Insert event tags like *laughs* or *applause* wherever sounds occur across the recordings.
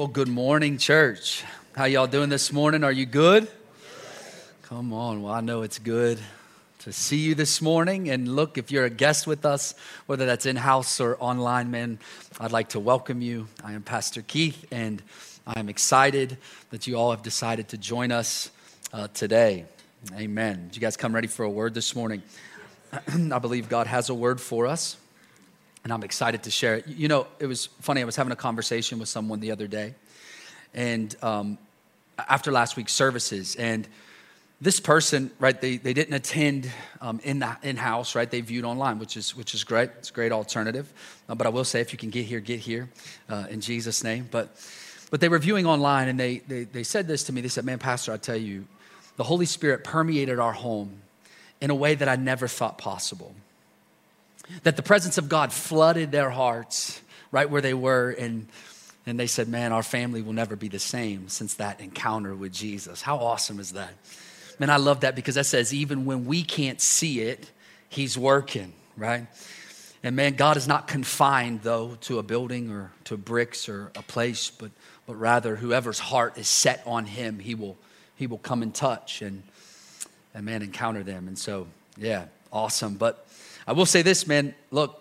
Well, good morning, church. How y'all doing this morning? Are you good? Come on. Well, I know it's good to see you this morning. And look, if you're a guest with us, whether that's in house or online, man, I'd like to welcome you. I am Pastor Keith, and I am excited that you all have decided to join us uh, today. Amen. Did you guys come ready for a word this morning? *clears throat* I believe God has a word for us and I'm excited to share it. You know, it was funny. I was having a conversation with someone the other day, and um, after last week's services, and this person, right? They, they didn't attend um, in the in house, right? They viewed online, which is which is great. It's a great alternative. Uh, but I will say, if you can get here, get here uh, in Jesus' name. But but they were viewing online, and they, they they said this to me. They said, "Man, Pastor, I tell you, the Holy Spirit permeated our home in a way that I never thought possible." That the presence of God flooded their hearts right where they were. And, and they said, Man, our family will never be the same since that encounter with Jesus. How awesome is that? Man, I love that because that says, even when we can't see it, He's working, right? And man, God is not confined, though, to a building or to bricks or a place, but, but rather, whoever's heart is set on Him, He will, he will come and touch and, and, man, encounter them. And so, yeah, awesome. But I will say this, man. Look,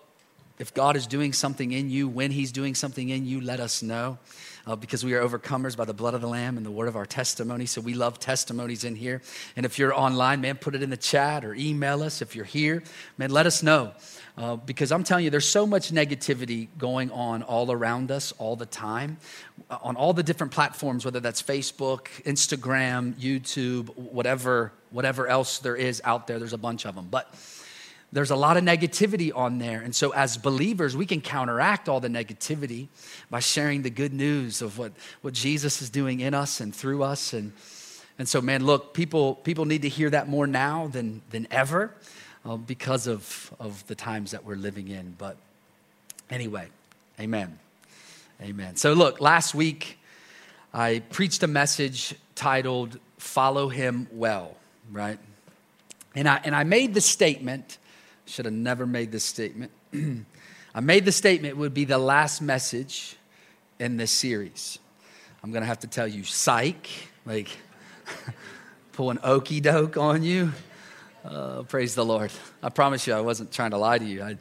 if God is doing something in you, when He's doing something in you, let us know. Uh, because we are overcomers by the blood of the Lamb and the word of our testimony. So we love testimonies in here. And if you're online, man, put it in the chat or email us. If you're here, man, let us know. Uh, because I'm telling you, there's so much negativity going on all around us all the time uh, on all the different platforms, whether that's Facebook, Instagram, YouTube, whatever, whatever else there is out there. There's a bunch of them. But there's a lot of negativity on there. And so, as believers, we can counteract all the negativity by sharing the good news of what, what Jesus is doing in us and through us. And, and so, man, look, people, people need to hear that more now than, than ever uh, because of, of the times that we're living in. But anyway, amen. Amen. So, look, last week I preached a message titled Follow Him Well, right? And I, and I made the statement should have never made this statement. *clears throat* I made the statement would be the last message in this series. I'm going to have to tell you, psych, like *laughs* pull an okey doke on you. Uh, praise the Lord. I promise you, I wasn't trying to lie to you. I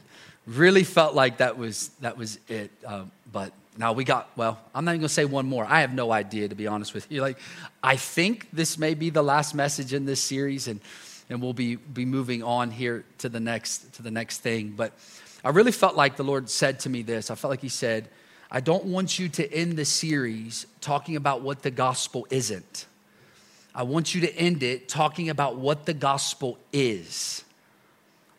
really felt like that was, that was it. Uh, but now we got, well, I'm not even going to say one more. I have no idea, to be honest with you. Like, I think this may be the last message in this series. And and we'll be, be moving on here to the next to the next thing. But I really felt like the Lord said to me this. I felt like He said, I don't want you to end the series talking about what the gospel isn't. I want you to end it talking about what the gospel is.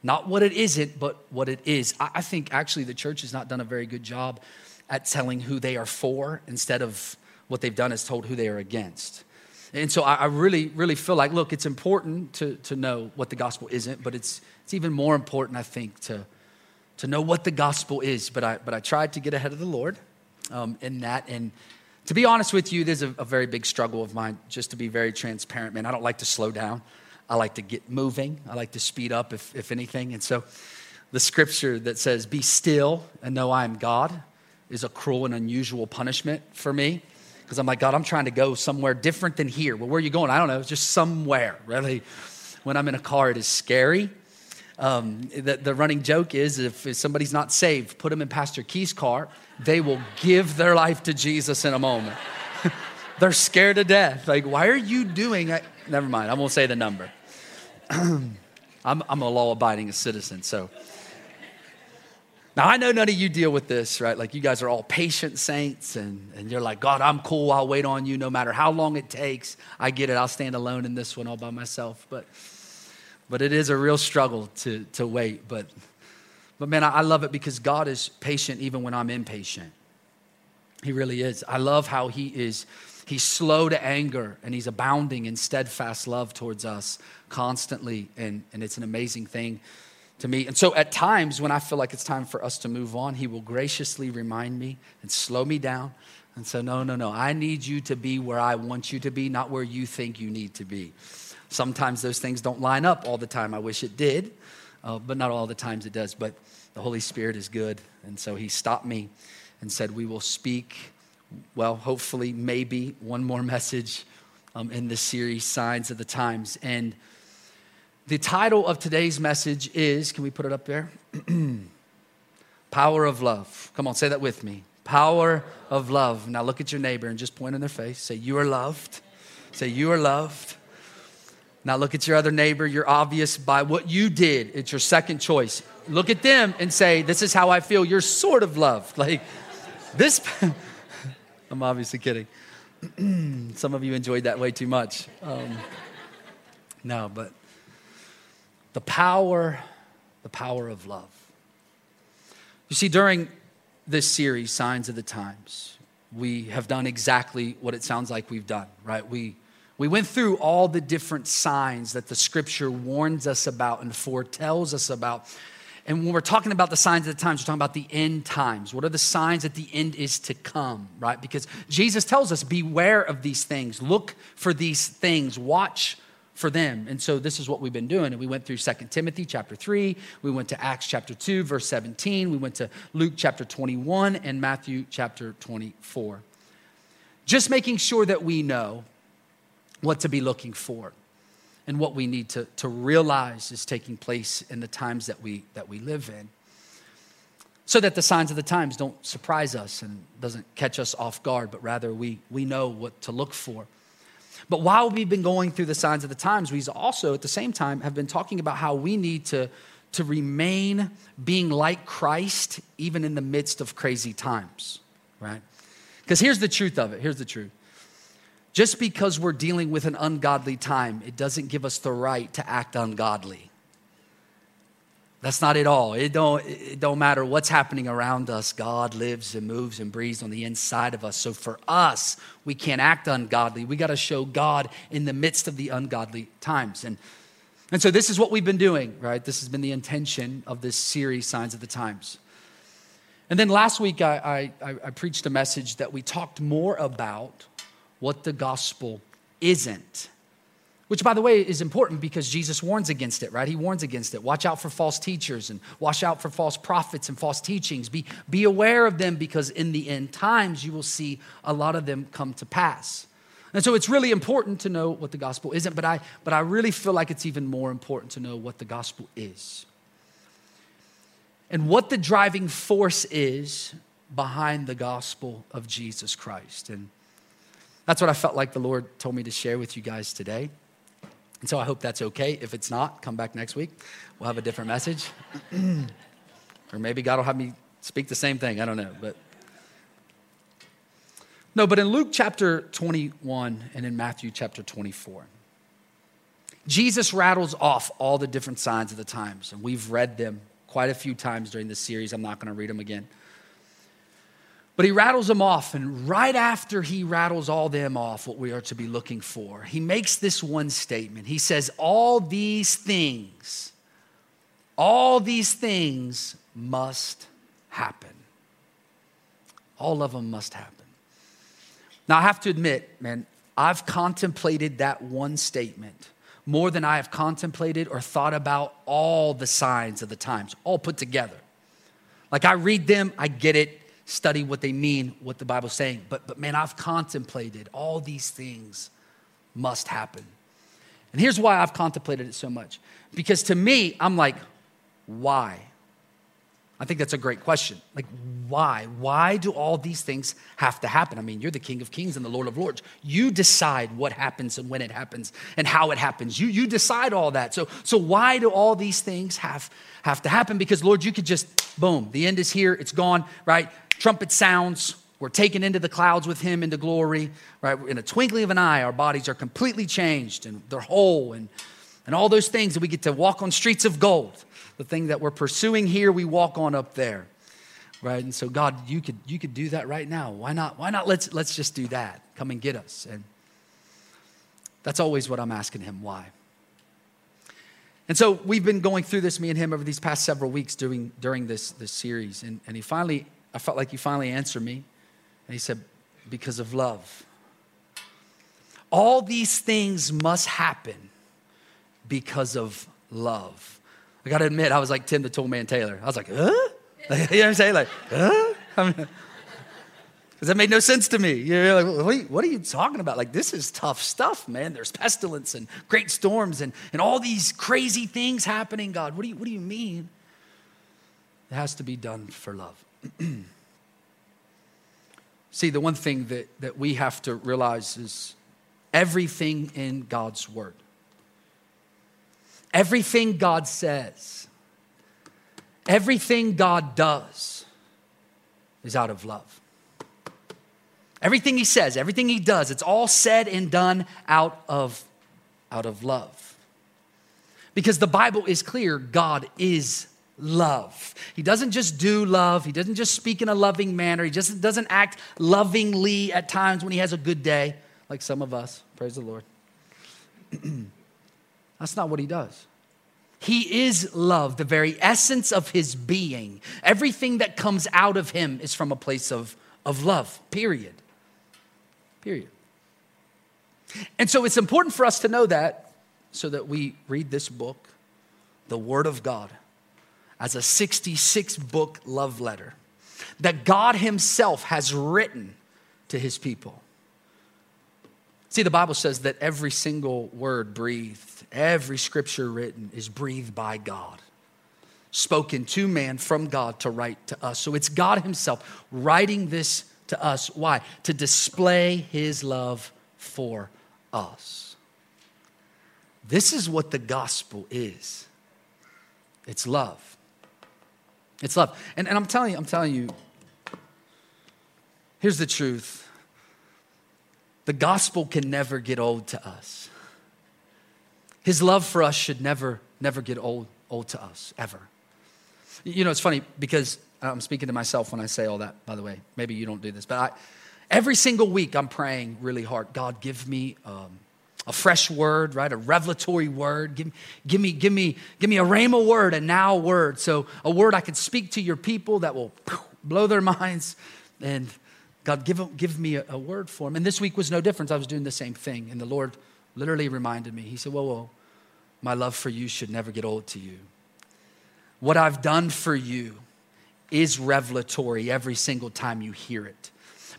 Not what it isn't, but what it is. I think actually the church has not done a very good job at telling who they are for instead of what they've done is told who they are against. And so I, I really, really feel like, look, it's important to, to know what the gospel isn't, but it's, it's even more important, I think, to, to know what the gospel is. But I, but I tried to get ahead of the Lord um, in that. And to be honest with you, there's a, a very big struggle of mine, just to be very transparent, man. I don't like to slow down. I like to get moving. I like to speed up, if, if anything. And so the scripture that says, Be still and know I am God, is a cruel and unusual punishment for me because I'm like, God, I'm trying to go somewhere different than here. Well, where are you going? I don't know, just somewhere, really. When I'm in a car, it is scary. Um, the, the, running joke is if, if somebody's not saved, put them in Pastor Keith's car, they will give their life to Jesus in a moment. *laughs* They're scared to death. Like, why are you doing it? Never mind, I won't say the number. *clears throat* I'm, I'm a law abiding citizen, so now, I know none of you deal with this, right? Like, you guys are all patient saints, and, and you're like, God, I'm cool. I'll wait on you no matter how long it takes. I get it. I'll stand alone in this one all by myself. But, but it is a real struggle to, to wait. But, but man, I, I love it because God is patient even when I'm impatient. He really is. I love how He is. He's slow to anger and he's abounding in steadfast love towards us constantly. And, and it's an amazing thing to me. And so at times when I feel like it's time for us to move on, he will graciously remind me and slow me down and say, No, no, no, I need you to be where I want you to be, not where you think you need to be. Sometimes those things don't line up all the time. I wish it did, uh, but not all the times it does. But the Holy Spirit is good. And so he stopped me and said, We will speak well, hopefully, maybe one more message um, in this series, Signs of the Times. And the title of today's message is can we put it up there? *clears throat* Power of love. Come on, say that with me. Power of love. Now look at your neighbor and just point in their face. Say, You are loved. Say, You are loved. Now look at your other neighbor. You're obvious by what you did. It's your second choice. Look at them and say, This is how I feel. You're sort of loved. *laughs* Like this. *laughs* I'm obviously kidding. *clears throat* Some of you enjoyed that way too much. Um, no, but the power, the power of love. You see, during this series, Signs of the Times, we have done exactly what it sounds like we've done, right? We, we went through all the different signs that the scripture warns us about and foretells us about. And when we're talking about the signs of the times, we're talking about the end times. What are the signs that the end is to come, right? Because Jesus tells us, beware of these things, look for these things, watch for them. And so this is what we've been doing. And we went through 2 Timothy chapter 3, we went to Acts chapter 2, verse 17, we went to Luke chapter 21, and Matthew chapter 24. Just making sure that we know what to be looking for and what we need to, to realize is taking place in the times that we that we live in so that the signs of the times don't surprise us and doesn't catch us off guard but rather we we know what to look for but while we've been going through the signs of the times, we also at the same time have been talking about how we need to, to remain being like Christ even in the midst of crazy times, right? Because here's the truth of it. Here's the truth. Just because we're dealing with an ungodly time, it doesn't give us the right to act ungodly. That's not it all. It don't, it don't matter what's happening around us. God lives and moves and breathes on the inside of us. So for us, we can't act ungodly. We got to show God in the midst of the ungodly times. And, and so this is what we've been doing, right? This has been the intention of this series, Signs of the Times. And then last week, I, I, I preached a message that we talked more about what the gospel isn't which, by the way, is important because Jesus warns against it, right? He warns against it. Watch out for false teachers and watch out for false prophets and false teachings. Be, be aware of them because in the end times, you will see a lot of them come to pass. And so it's really important to know what the gospel isn't, but I, but I really feel like it's even more important to know what the gospel is. And what the driving force is behind the gospel of Jesus Christ. And that's what I felt like the Lord told me to share with you guys today. And so I hope that's okay. If it's not, come back next week. We'll have a different message. *clears throat* or maybe God will have me speak the same thing. I don't know. But no, but in Luke chapter 21 and in Matthew chapter 24, Jesus rattles off all the different signs of the times. And we've read them quite a few times during this series. I'm not going to read them again. But he rattles them off, and right after he rattles all them off, what we are to be looking for, he makes this one statement. He says, All these things, all these things must happen. All of them must happen. Now, I have to admit, man, I've contemplated that one statement more than I have contemplated or thought about all the signs of the times, all put together. Like I read them, I get it, study what they mean, what the Bible's saying. But, but man, I've contemplated all these things must happen. And here's why I've contemplated it so much. Because to me, I'm like, why? I think that's a great question. Like, why? Why do all these things have to happen? I mean, you're the King of Kings and the Lord of Lords. You decide what happens and when it happens and how it happens. You, you decide all that. So, so why do all these things have, have to happen? Because, Lord, you could just, boom, the end is here, it's gone, right? Trumpet sounds, we're taken into the clouds with him into glory, right? In a twinkling of an eye, our bodies are completely changed and they're whole and, and all those things that we get to walk on streets of gold. The thing that we're pursuing here, we walk on up there. Right? And so God, you could you could do that right now. Why not? Why not let's let's just do that. Come and get us. And that's always what I'm asking him, why? And so we've been going through this, me and him, over these past several weeks during, during this, this series. And, and he finally I felt like you finally answered me. And he said, Because of love. All these things must happen because of love. I gotta admit, I was like Tim the Toolman Taylor. I was like, huh? *laughs* you know what I'm saying? Like, huh? *laughs* Because that made no sense to me. You're like, what are, you, what are you talking about? Like, this is tough stuff, man. There's pestilence and great storms and, and all these crazy things happening, God. What do you, what do you mean? It has to be done for love. *clears throat* See, the one thing that, that we have to realize is everything in God's word, everything God says, everything God does is out of love. Everything he says, everything he does, it's all said and done out of, out of love. Because the Bible is clear God is love. He doesn't just do love, he doesn't just speak in a loving manner, he just doesn't act lovingly at times when he has a good day, like some of us. Praise the Lord. *clears throat* That's not what he does. He is love, the very essence of his being. Everything that comes out of him is from a place of, of love, period. Period. And so it's important for us to know that so that we read this book, the Word of God, as a 66 book love letter that God Himself has written to His people. See, the Bible says that every single word breathed, every scripture written is breathed by God, spoken to man from God to write to us. So it's God Himself writing this to us. Why? To display his love for us. This is what the gospel is it's love. It's love. And, and I'm telling you, I'm telling you, here's the truth the gospel can never get old to us. His love for us should never, never get old, old to us, ever. You know, it's funny because I'm speaking to myself when I say all that, by the way. Maybe you don't do this, but I, every single week I'm praying really hard. God, give me um, a fresh word, right? A revelatory word. Give, give, me, give, me, give me a rhema word, a now word. So a word I can speak to your people that will blow their *laughs* minds. And God, give, give me a, a word for them. And this week was no different. I was doing the same thing. And the Lord literally reminded me. He said, whoa, whoa, my love for you should never get old to you. What I've done for you is revelatory every single time you hear it.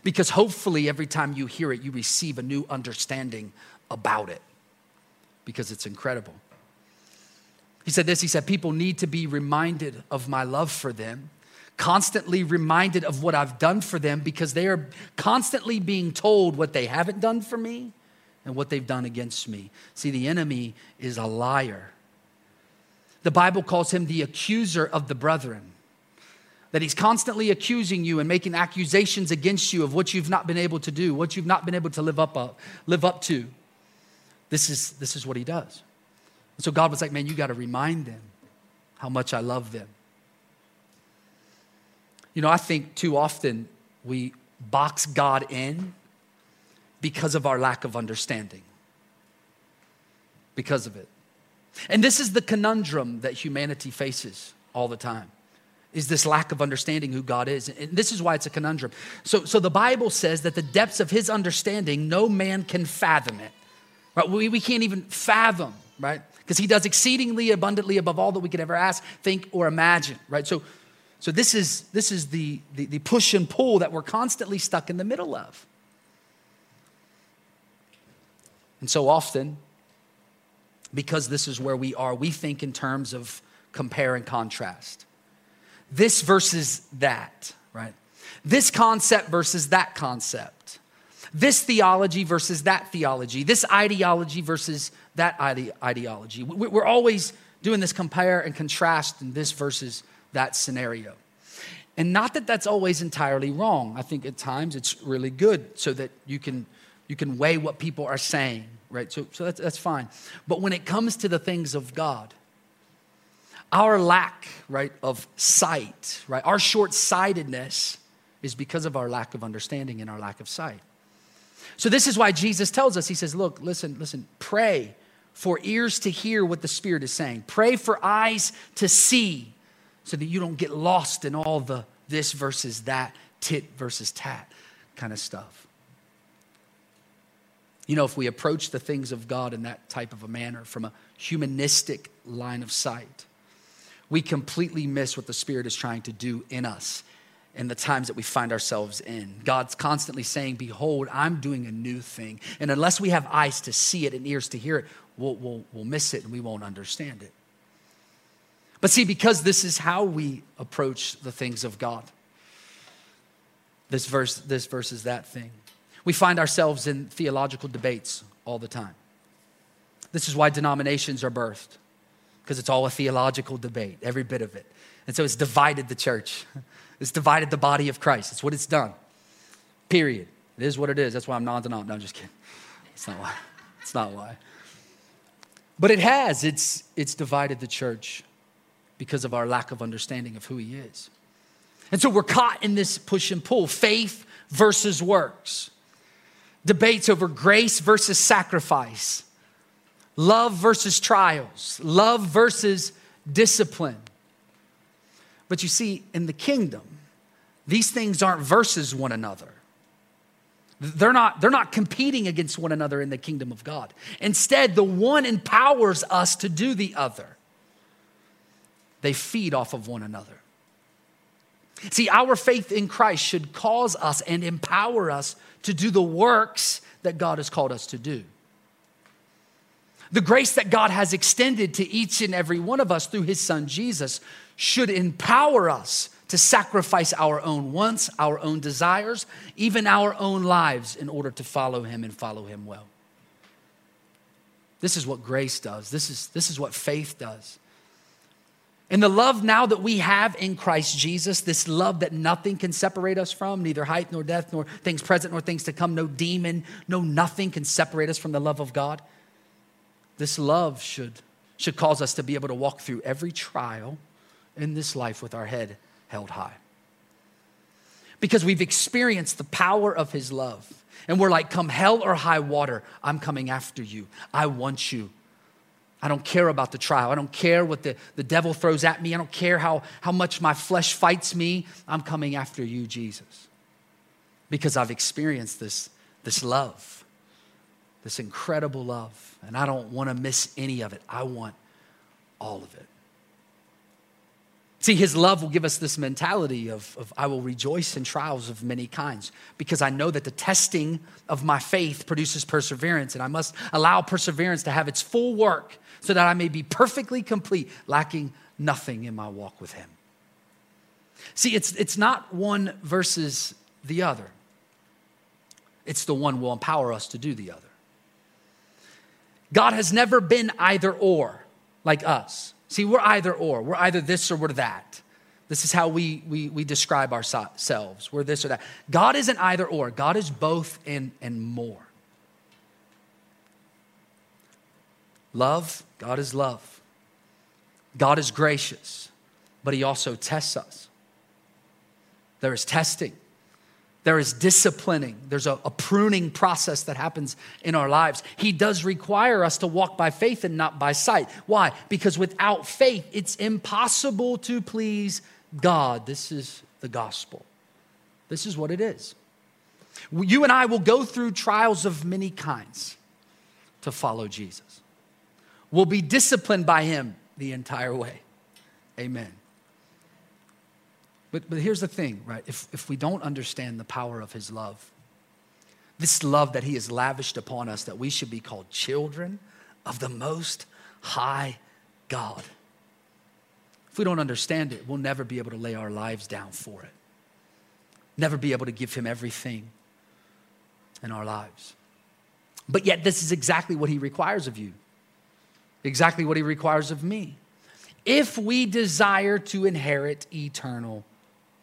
Because hopefully, every time you hear it, you receive a new understanding about it because it's incredible. He said this He said, People need to be reminded of my love for them, constantly reminded of what I've done for them because they are constantly being told what they haven't done for me and what they've done against me. See, the enemy is a liar. The Bible calls him the accuser of the brethren that he's constantly accusing you and making accusations against you of what you've not been able to do, what you've not been able to live up, uh, live up to. This is, this is what he does. And so God was like, man, you got to remind them how much I love them. You know, I think too often we box God in because of our lack of understanding. Because of it. And this is the conundrum that humanity faces all the time is this lack of understanding who God is. And this is why it's a conundrum. So, so the Bible says that the depths of his understanding, no man can fathom it. Right? We, we can't even fathom, right? Because he does exceedingly abundantly above all that we could ever ask, think, or imagine, right? So, so this is, this is the, the, the push and pull that we're constantly stuck in the middle of. And so often, because this is where we are, we think in terms of compare and contrast this versus that, right? This concept versus that concept. This theology versus that theology. This ideology versus that ide- ideology. We're always doing this compare and contrast in this versus that scenario. And not that that's always entirely wrong. I think at times it's really good so that you can, you can weigh what people are saying, right? So, so that's, that's fine. But when it comes to the things of God, our lack, right, of sight, right, our short sightedness is because of our lack of understanding and our lack of sight. So, this is why Jesus tells us, He says, Look, listen, listen, pray for ears to hear what the Spirit is saying, pray for eyes to see so that you don't get lost in all the this versus that, tit versus tat kind of stuff. You know, if we approach the things of God in that type of a manner from a humanistic line of sight, we completely miss what the Spirit is trying to do in us in the times that we find ourselves in. God's constantly saying, Behold, I'm doing a new thing. And unless we have eyes to see it and ears to hear it, we'll, we'll, we'll miss it and we won't understand it. But see, because this is how we approach the things of God, this verse, this verse is that thing. We find ourselves in theological debates all the time. This is why denominations are birthed, because it's all a theological debate, every bit of it. And so it's divided the church. *laughs* It's divided the body of Christ. It's what it's done. Period. It is what it is. That's why I'm non-denominational. No, I'm just kidding. It's not why. It's not why. But it has. It's, it's divided the church because of our lack of understanding of who he is. And so we're caught in this push and pull faith versus works, debates over grace versus sacrifice, love versus trials, love versus discipline. But you see, in the kingdom, these things aren't versus one another. They're not, they're not competing against one another in the kingdom of God. Instead, the one empowers us to do the other. They feed off of one another. See, our faith in Christ should cause us and empower us to do the works that God has called us to do. The grace that God has extended to each and every one of us through his son Jesus should empower us to sacrifice our own wants, our own desires, even our own lives in order to follow Him and follow Him well. This is what grace does. This is, this is what faith does. And the love now that we have in Christ Jesus, this love that nothing can separate us from, neither height nor depth, nor things present nor things to come, no demon, no nothing can separate us from the love of God. This love should, should cause us to be able to walk through every trial in this life with our head held high. Because we've experienced the power of His love. And we're like, come hell or high water, I'm coming after you. I want you. I don't care about the trial. I don't care what the, the devil throws at me. I don't care how, how much my flesh fights me. I'm coming after you, Jesus. Because I've experienced this, this love, this incredible love. And I don't want to miss any of it. I want all of it. See, his love will give us this mentality of, of, I will rejoice in trials of many kinds because I know that the testing of my faith produces perseverance, and I must allow perseverance to have its full work so that I may be perfectly complete, lacking nothing in my walk with him. See, it's, it's not one versus the other, it's the one will empower us to do the other. God has never been either or like us. See, we're either or. We're either this or we're that. This is how we, we, we describe ourselves. We're this or that. God isn't either or, God is both and, and more. Love, God is love. God is gracious, but He also tests us. There is testing. There is disciplining. There's a, a, pruning process that happens in our lives. He does require us to walk by faith and not by sight. Why? Because without faith, it's impossible to please God. This is the gospel. This is what it is. You and I will go through trials of many kinds to follow Jesus. We'll be disciplined by Him the entire way. Amen. But, but here's the thing, right? If, if we don't understand the power of his love, this love that he has lavished upon us, that we should be called children of the most high God. If we don't understand it, we'll never be able to lay our lives down for it, never be able to give him everything in our lives. But yet, this is exactly what he requires of you, exactly what he requires of me. If we desire to inherit eternal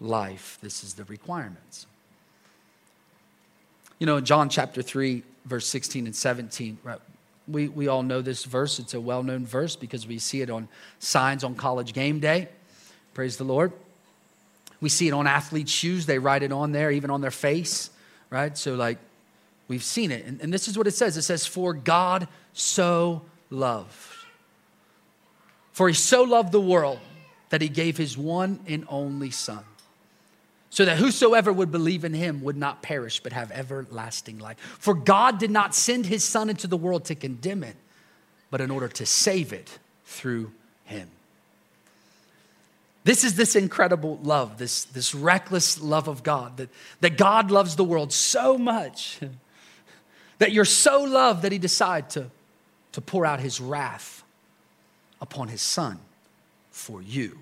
life. This is the requirements. You know, John chapter 3, verse 16 and 17, right, we, we all know this verse. It's a well known verse because we see it on signs on college game day. Praise the Lord. We see it on athletes' shoes. They write it on there, even on their face, right? So, like, we've seen it. And, and this is what it says it says, For God so loved. For he so loved the world that he gave his one and only Son so that whosoever would believe in him would not perish but have everlasting life. For God did not send his Son into the world to condemn it, but in order to save it through him. This is this incredible love, this, this reckless love of God, that, that God loves the world so much *laughs* that you're so loved that he decided to, to pour out his wrath upon his son for you.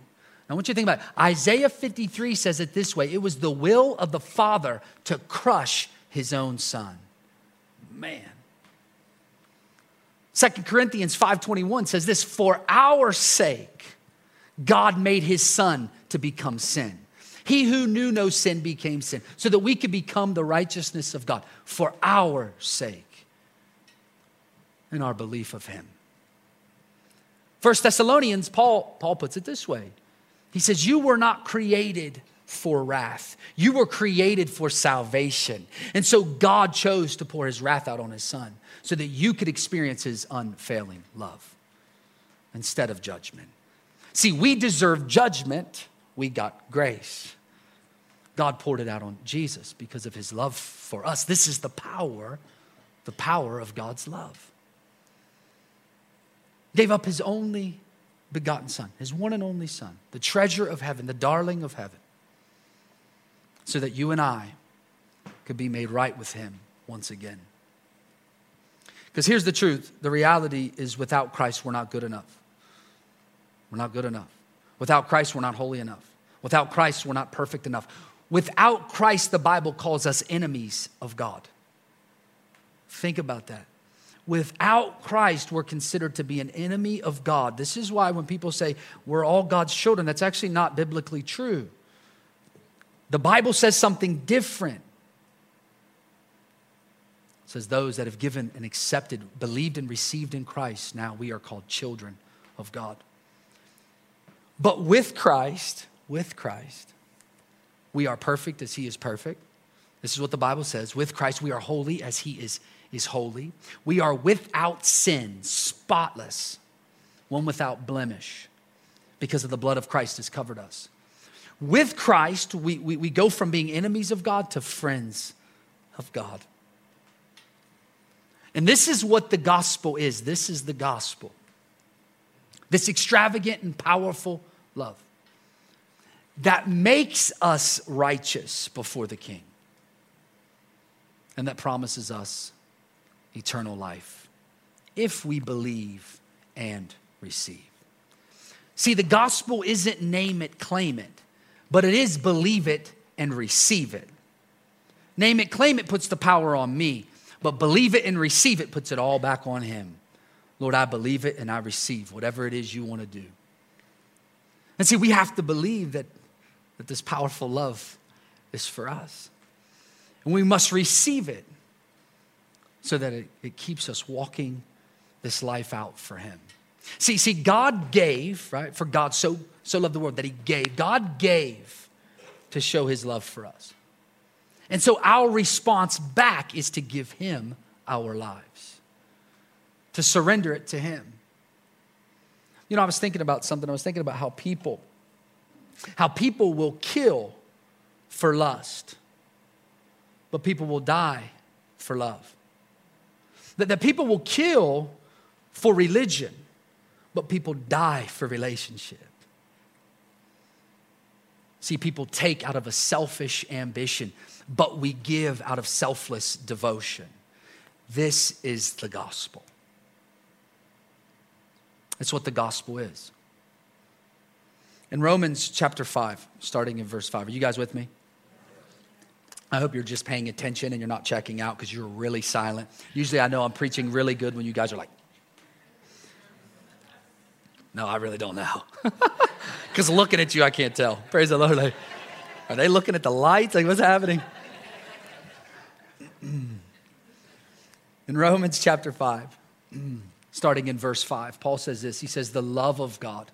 I want you to think about it. Isaiah 53 says it this way it was the will of the Father to crush his own son. Man. 2 Corinthians 5:21 says this, for our sake God made his son to become sin. He who knew no sin became sin, so that we could become the righteousness of God for our sake and our belief of him. First Thessalonians, Paul, Paul puts it this way. He says, You were not created for wrath. You were created for salvation. And so God chose to pour his wrath out on his son so that you could experience his unfailing love instead of judgment. See, we deserve judgment, we got grace. God poured it out on Jesus because of his love for us. This is the power, the power of God's love. Gave up his only begotten son, his one and only son, the treasure of heaven, the darling of heaven, so that you and I could be made right with him once again. Because here's the truth the reality is without Christ, we're not good enough. We're not good enough. Without Christ, we're not holy enough. Without Christ, we're not perfect enough. Without Christ, the Bible calls us enemies of God. Think about that. Without Christ, we're considered to be an enemy of God. This is why when people say we're all God's children, that's actually not biblically true. The Bible says something different. It says those that have given and accepted, believed and received in Christ, now we are called children of God. But with Christ, with Christ, we are perfect as he is perfect. This is what the Bible says. With Christ, we are holy as he is, is holy. We are without sin, spotless, one without blemish, because of the blood of Christ has covered us. With Christ, we, we, we go from being enemies of God to friends of God. And this is what the gospel is. This is the gospel. This extravagant and powerful love that makes us righteous before the King and that promises us eternal life if we believe and receive. See, the gospel isn't name it, claim it, but it is believe it and receive it. Name it, claim it puts the power on me, but believe it and receive it puts it all back on Him. Lord, I believe it and I receive whatever it is you want to do. And see, we have to believe that, that this powerful love is for us. And we must receive it so that it, it keeps us walking this life out for Him. See, see, God gave, right? For God so, so loved the world that He gave. God gave to show His love for us. And so our response back is to give Him our lives, to surrender it to Him. You know, I was thinking about something. I was thinking about how people, how people will kill for lust, but people will die for love. That, that people will kill for religion, but people die for relationship. See, people take out of a selfish ambition, but we give out of selfless devotion. This is the gospel. It's what the gospel is. In Romans chapter 5, starting in verse 5, are you guys with me? I hope you're just paying attention and you're not checking out because you're really silent. Usually I know I'm preaching really good when you guys are like, no, I really don't know. *laughs* Because looking at you, I can't tell. Praise the Lord. Are they looking at the lights? Like, what's happening? *clears throat* In Romans chapter 5, *clears throat* starting in verse 5. Paul says this He says, The love of God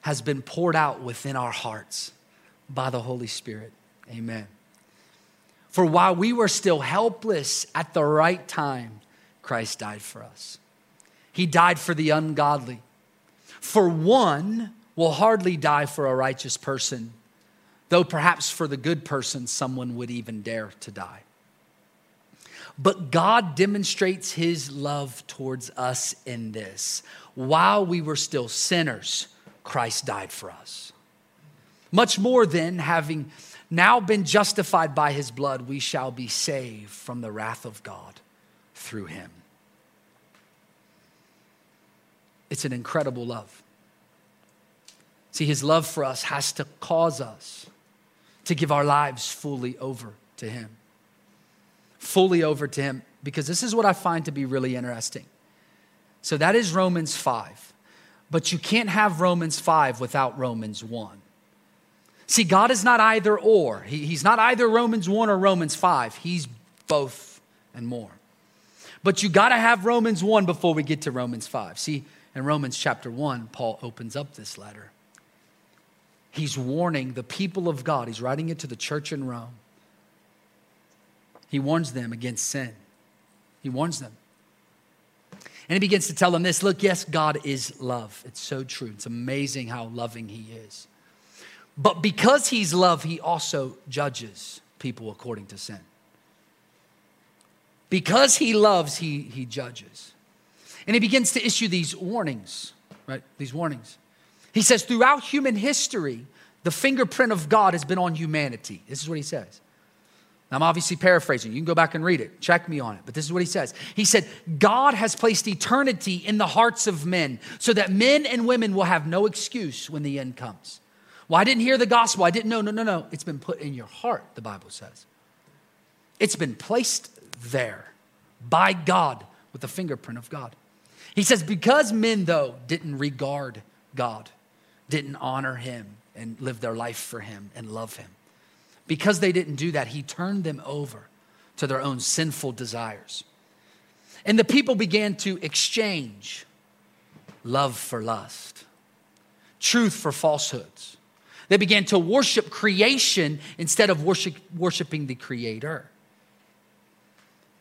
has been poured out within our hearts by the Holy Spirit. Amen. For while we were still helpless at the right time, Christ died for us. He died for the ungodly. For one will hardly die for a righteous person, though perhaps for the good person, someone would even dare to die. But God demonstrates his love towards us in this. While we were still sinners, Christ died for us. Much more than having now been justified by his blood, we shall be saved from the wrath of God through him. It's an incredible love. See, his love for us has to cause us to give our lives fully over to him. Fully over to him, because this is what I find to be really interesting. So that is Romans 5. But you can't have Romans 5 without Romans 1. See, God is not either or. He, he's not either Romans 1 or Romans 5. He's both and more. But you got to have Romans 1 before we get to Romans 5. See, in Romans chapter 1, Paul opens up this letter. He's warning the people of God, he's writing it to the church in Rome. He warns them against sin. He warns them. And he begins to tell them this look, yes, God is love. It's so true. It's amazing how loving he is. But because he's love, he also judges people according to sin. Because he loves, he, he judges. And he begins to issue these warnings, right? These warnings. He says, throughout human history, the fingerprint of God has been on humanity. This is what he says. I'm obviously paraphrasing. You can go back and read it. Check me on it. But this is what he says. He said, God has placed eternity in the hearts of men so that men and women will have no excuse when the end comes. Well, I didn't hear the gospel. I didn't know. No, no, no. It's been put in your heart, the Bible says. It's been placed there by God with the fingerprint of God. He says, because men, though, didn't regard God, didn't honor him and live their life for him and love him, because they didn't do that, he turned them over to their own sinful desires. And the people began to exchange love for lust, truth for falsehoods they began to worship creation instead of worship, worshiping the Creator.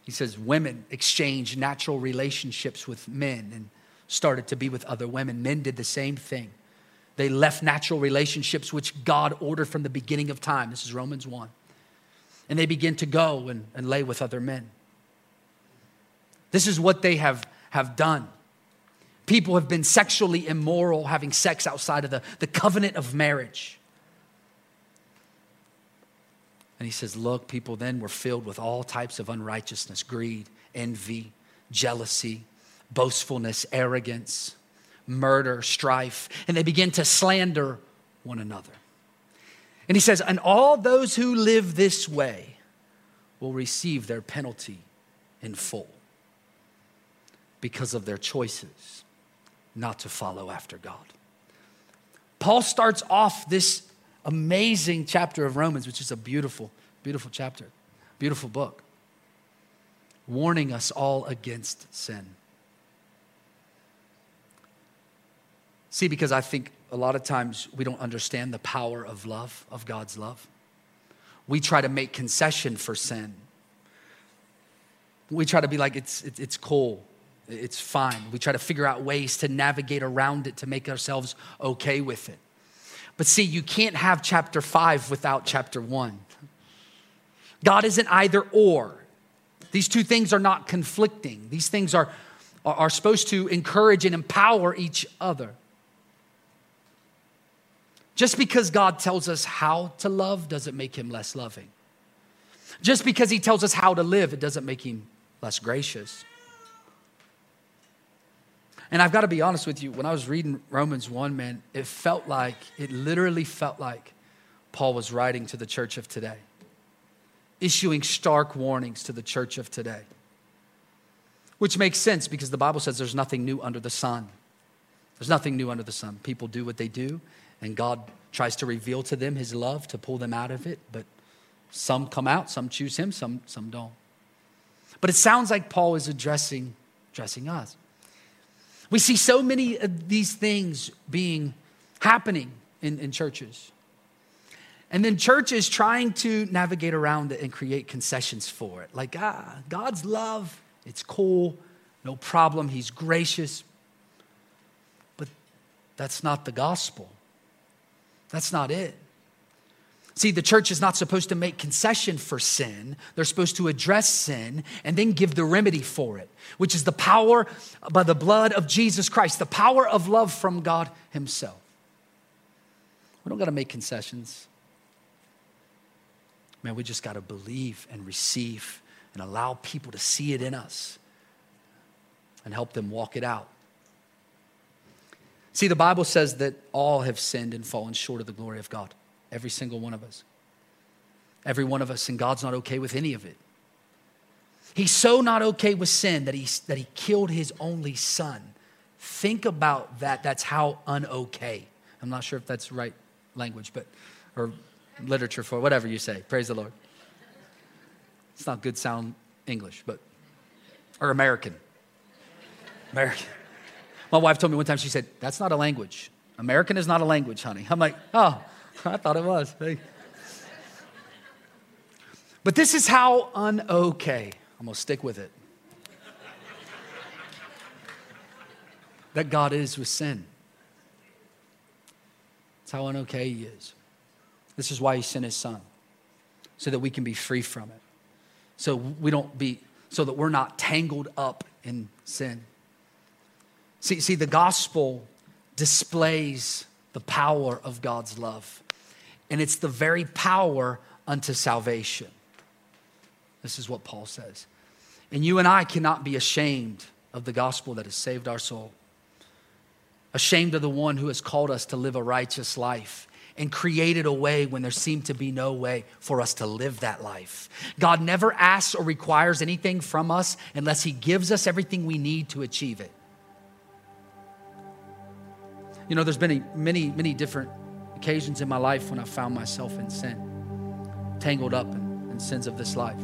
He says women exchanged natural relationships with men and started to be with other women. Men did the same thing. They left natural relationships which God ordered from the beginning of time. This is Romans 1. And they begin to go and, and lay with other men. This is what they have, have done. People have been sexually immoral, having sex outside of the, the covenant of marriage. And he says, Look, people then were filled with all types of unrighteousness, greed, envy, jealousy, boastfulness, arrogance, murder, strife, and they begin to slander one another. And he says, And all those who live this way will receive their penalty in full because of their choices not to follow after God. Paul starts off this amazing chapter of Romans, which is a beautiful, beautiful chapter, beautiful book, warning us all against sin. See, because I think a lot of times we don't understand the power of love, of God's love. We try to make concession for sin. We try to be like, it's, it's, it's cool. It's fine. We try to figure out ways to navigate around it to make ourselves okay with it. But see, you can't have chapter five without chapter one. God isn't either or. These two things are not conflicting. These things are, are, supposed to encourage and empower each other. Just because God tells us how to love doesn't make him less loving. Just because he tells us how to live, it doesn't make him less gracious. And I've got to be honest with you, when I was reading Romans 1, man, it felt like, it literally felt like Paul was writing to the church of today, issuing stark warnings to the church of today. Which makes sense because the Bible says there's nothing new under the sun. There's nothing new under the sun. People do what they do, and God tries to reveal to them his love to pull them out of it, but some come out, some choose him, some, some don't. But it sounds like Paul is addressing, addressing us. We see so many of these things being happening in, in churches. And then churches trying to navigate around it and create concessions for it. Like, ah, God's love, it's cool, no problem, He's gracious. But that's not the gospel. That's not it. See, the church is not supposed to make concession for sin. They're supposed to address sin and then give the remedy for it, which is the power by the blood of Jesus Christ, the power of love from God Himself. We don't got to make concessions. Man, we just got to believe and receive and allow people to see it in us and help them walk it out. See, the Bible says that all have sinned and fallen short of the glory of God. Every single one of us. Every one of us, and God's not okay with any of it. He's so not okay with sin that he, that he killed his only son. Think about that. That's how unokay. I'm not sure if that's right language, but, or literature for whatever you say. Praise the Lord. It's not good sound English, but, or American. American. My wife told me one time, she said, That's not a language. American is not a language, honey. I'm like, Oh, *laughs* I thought it was. Hey. But this is how unokay. I'm to stick with it. that God is with sin. That's how unokay He is. This is why He sent His Son, so that we can be free from it. So we don't be, so that we're not tangled up in sin. See, see, the gospel displays the power of God's love, and it's the very power unto salvation. This is what Paul says. And you and I cannot be ashamed of the gospel that has saved our soul, ashamed of the one who has called us to live a righteous life and created a way when there seemed to be no way for us to live that life. God never asks or requires anything from us unless He gives us everything we need to achieve it. You know, there's been many, many different occasions in my life when I found myself in sin, tangled up in, in sins of this life.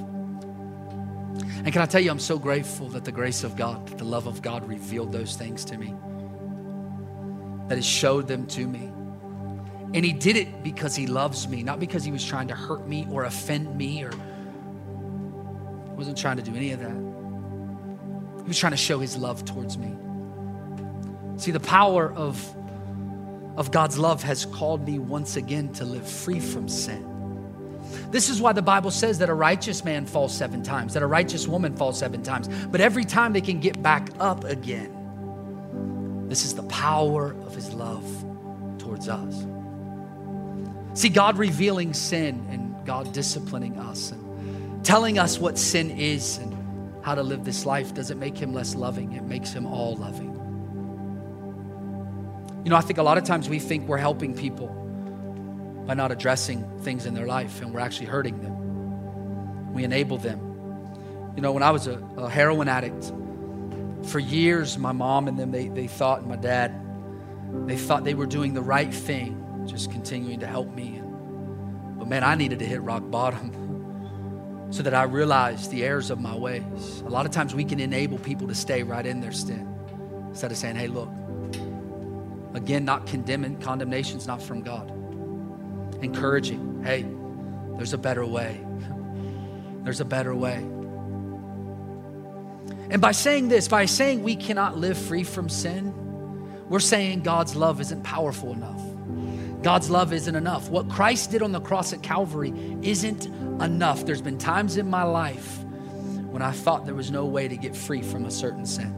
And can I tell you, I'm so grateful that the grace of God, the love of God revealed those things to me, that He showed them to me. And He did it because He loves me, not because He was trying to hurt me or offend me or wasn't trying to do any of that. He was trying to show His love towards me. See, the power of, of God's love has called me once again to live free from sin. This is why the Bible says that a righteous man falls seven times, that a righteous woman falls seven times, but every time they can get back up again. This is the power of his love towards us. See, God revealing sin and God disciplining us and telling us what sin is and how to live this life doesn't make him less loving, it makes him all loving. You know, I think a lot of times we think we're helping people by not addressing things in their life, and we're actually hurting them. We enable them. You know, when I was a, a heroin addict, for years, my mom and them, they, they thought, and my dad, they thought they were doing the right thing, just continuing to help me. But man, I needed to hit rock bottom *laughs* so that I realized the errors of my ways. A lot of times we can enable people to stay right in their sin instead of saying, hey, look, again, not condemning, condemnation's not from God encouraging hey, there's a better way. *laughs* There's a better way. And by saying this, by saying we cannot live free from sin, we're saying God's love isn't powerful enough. God's love isn't enough. What Christ did on the cross at Calvary isn't enough. There's been times in my life when I thought there was no way to get free from a certain sin.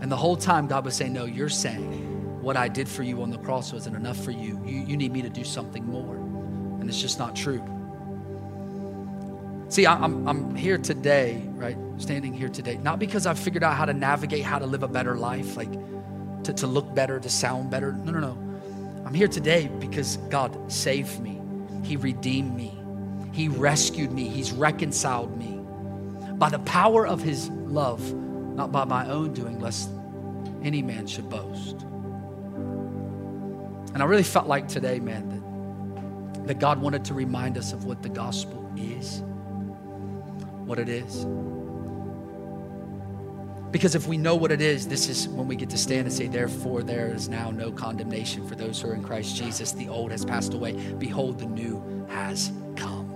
And the whole time, God was saying, No, you're saying what I did for you on the cross wasn't enough for you. You, you need me to do something more. And it's just not true. See, I'm, I'm here today, right? Standing here today, not because I've figured out how to navigate how to live a better life, like to, to look better, to sound better. No, no, no. I'm here today because God saved me, He redeemed me, He rescued me, He's reconciled me by the power of His love, not by my own doing, lest any man should boast. And I really felt like today, man, that, that God wanted to remind us of what the gospel is, what it is. Because if we know what it is, this is when we get to stand and say, Therefore, there is now no condemnation for those who are in Christ Jesus. The old has passed away. Behold, the new has come.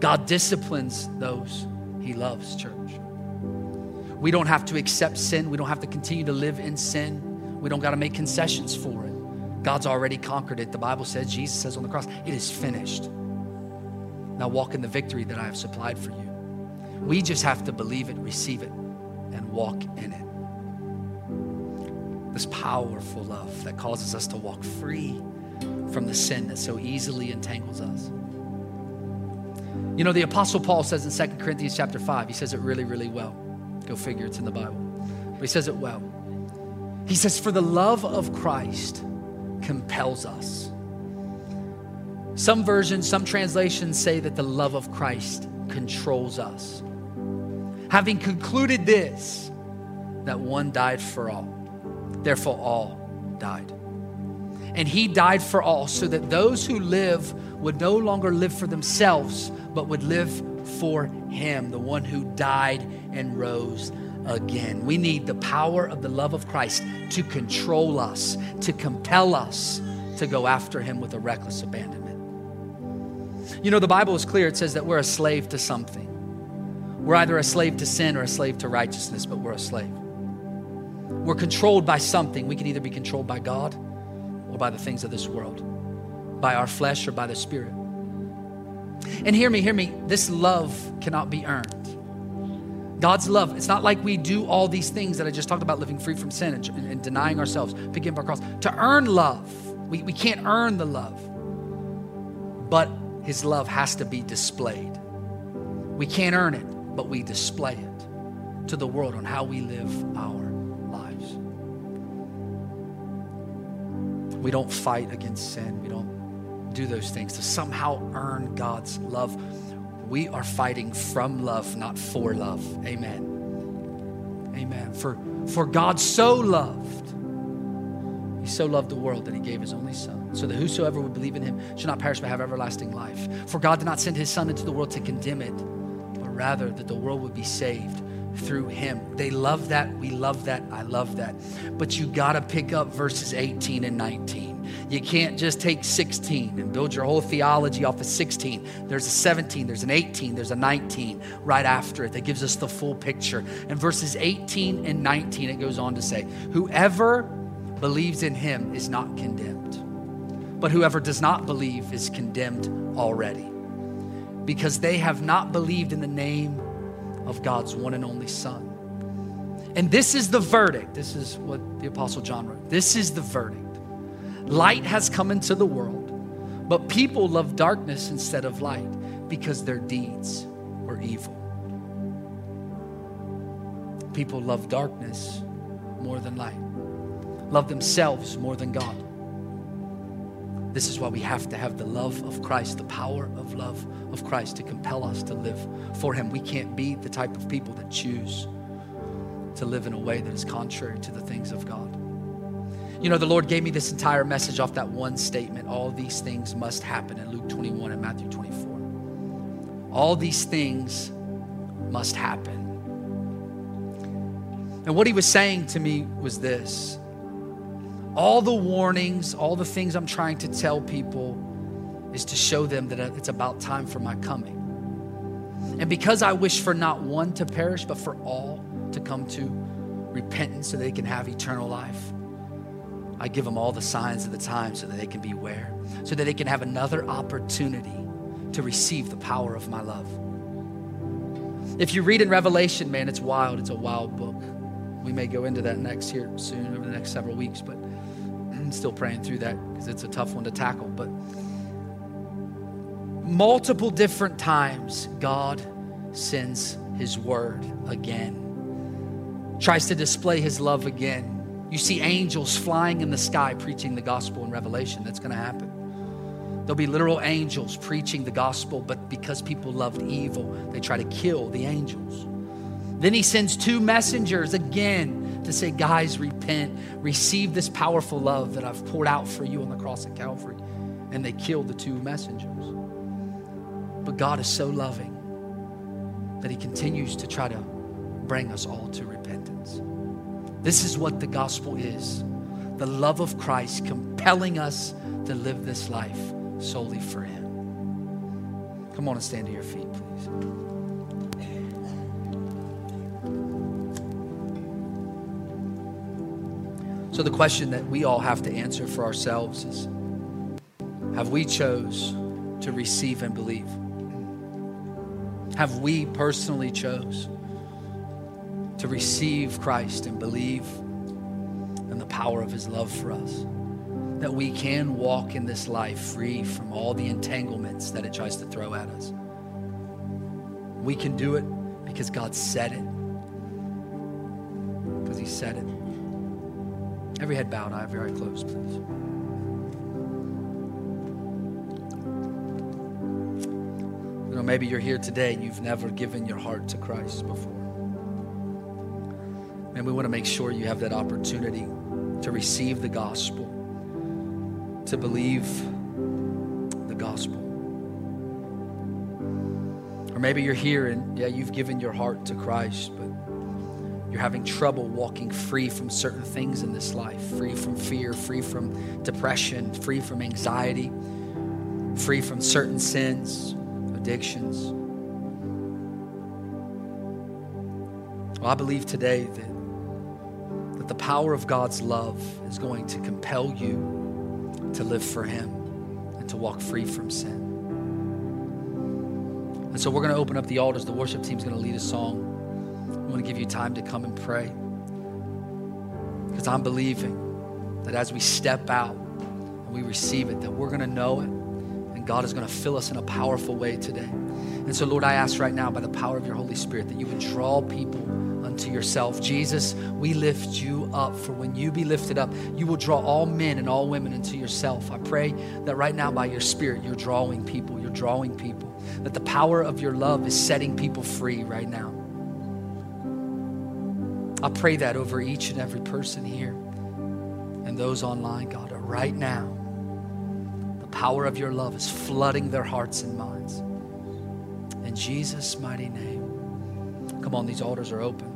God disciplines those he loves, church. We don't have to accept sin, we don't have to continue to live in sin. We don't got to make concessions for it. God's already conquered it. The Bible says, Jesus says on the cross, it is finished. Now walk in the victory that I have supplied for you. We just have to believe it, receive it, and walk in it. this powerful love that causes us to walk free from the sin that so easily entangles us. You know, the Apostle Paul says in 2 Corinthians chapter 5, he says it really, really well. Go figure, it's in the Bible. But he says it well. He says, For the love of Christ compels us. Some versions, some translations say that the love of Christ controls us. Having concluded this, that one died for all, therefore all died. And he died for all, so that those who live would no longer live for themselves, but would live for him, the one who died and rose again. We need the power of the love of Christ to control us, to compel us to go after him with a reckless abandonment. You know, the Bible is clear. It says that we're a slave to something. We're either a slave to sin or a slave to righteousness, but we're a slave. We're controlled by something. We can either be controlled by God or by the things of this world, by our flesh or by the Spirit. And hear me, hear me, this love cannot be earned. God's love, it's not like we do all these things that I just talked about living free from sin and, and denying ourselves, picking up our cross. To earn love, we, we can't earn the love, but His love has to be displayed. We can't earn it, but we display it to the world on how we live our lives. We don't fight against sin. We don't do those things to somehow earn God's love. We are fighting from love, not for love. Amen. Amen. For, for God so loved, He so loved the world that He gave His only Son, so that whosoever would believe in Him should not perish but have everlasting life. For God did not send His Son into the world to condemn it, but rather that the world would be saved through him. They love that. We love that. I love that. But you got to pick up verses 18 and 19. You can't just take 16 and build your whole theology off of 16. There's a 17, there's an 18, there's a 19 right after it that gives us the full picture. And verses 18 and 19, it goes on to say, Whoever believes in him is not condemned, but whoever does not believe is condemned already because they have not believed in the name of God's one and only Son. And this is the verdict. This is what the Apostle John wrote. This is the verdict. Light has come into the world, but people love darkness instead of light because their deeds were evil. People love darkness more than light, love themselves more than God. This is why we have to have the love of Christ, the power of love of Christ to compel us to live for Him. We can't be the type of people that choose to live in a way that is contrary to the things of God. You know, the Lord gave me this entire message off that one statement all these things must happen in Luke 21 and Matthew 24. All these things must happen. And what He was saying to me was this all the warnings, all the things I'm trying to tell people is to show them that it's about time for my coming. And because I wish for not one to perish, but for all to come to repentance so they can have eternal life, I give them all the signs of the time so that they can beware, so that they can have another opportunity to receive the power of my love. If you read in Revelation, man, it's wild. It's a wild book. We may go into that next here soon over the next several weeks, but I'm *clears throat* still praying through that because it's a tough one to tackle. But multiple different times, God sends his word again, tries to display his love again. You see angels flying in the sky preaching the gospel in Revelation. That's going to happen. There'll be literal angels preaching the gospel, but because people loved evil, they try to kill the angels. Then he sends two messengers again to say, guys, repent, receive this powerful love that I've poured out for you on the cross at Calvary. And they killed the two messengers. But God is so loving that He continues to try to bring us all to repentance. This is what the gospel is the love of Christ compelling us to live this life solely for Him. Come on and stand to your feet, please. So the question that we all have to answer for ourselves is have we chose to receive and believe? Have we personally chose to receive Christ and believe in the power of his love for us. That we can walk in this life free from all the entanglements that it tries to throw at us. We can do it because God said it. Because he said it. Every head bowed, eye very closed, please. You know, maybe you're here today and you've never given your heart to Christ before. And we want to make sure you have that opportunity to receive the gospel, to believe the gospel. Or maybe you're here and, yeah, you've given your heart to Christ, but you're having trouble walking free from certain things in this life free from fear, free from depression, free from anxiety, free from certain sins, addictions. Well, I believe today that that the power of God's love is going to compel you to live for Him and to walk free from sin. And so we're going to open up the altars. The worship team's going to lead a song. I want to give you time to come and pray. Because I'm believing that as we step out and we receive it, that we're going to know it and God is going to fill us in a powerful way today. And so, Lord, I ask right now by the power of your Holy Spirit that you would draw people unto yourself. Jesus, we lift you up, for when you be lifted up, you will draw all men and all women into yourself. I pray that right now by your Spirit, you're drawing people, you're drawing people, that the power of your love is setting people free right now. I pray that over each and every person here and those online, God, right now. The power of your love is flooding their hearts and minds. In Jesus' mighty name. Come on, these altars are open.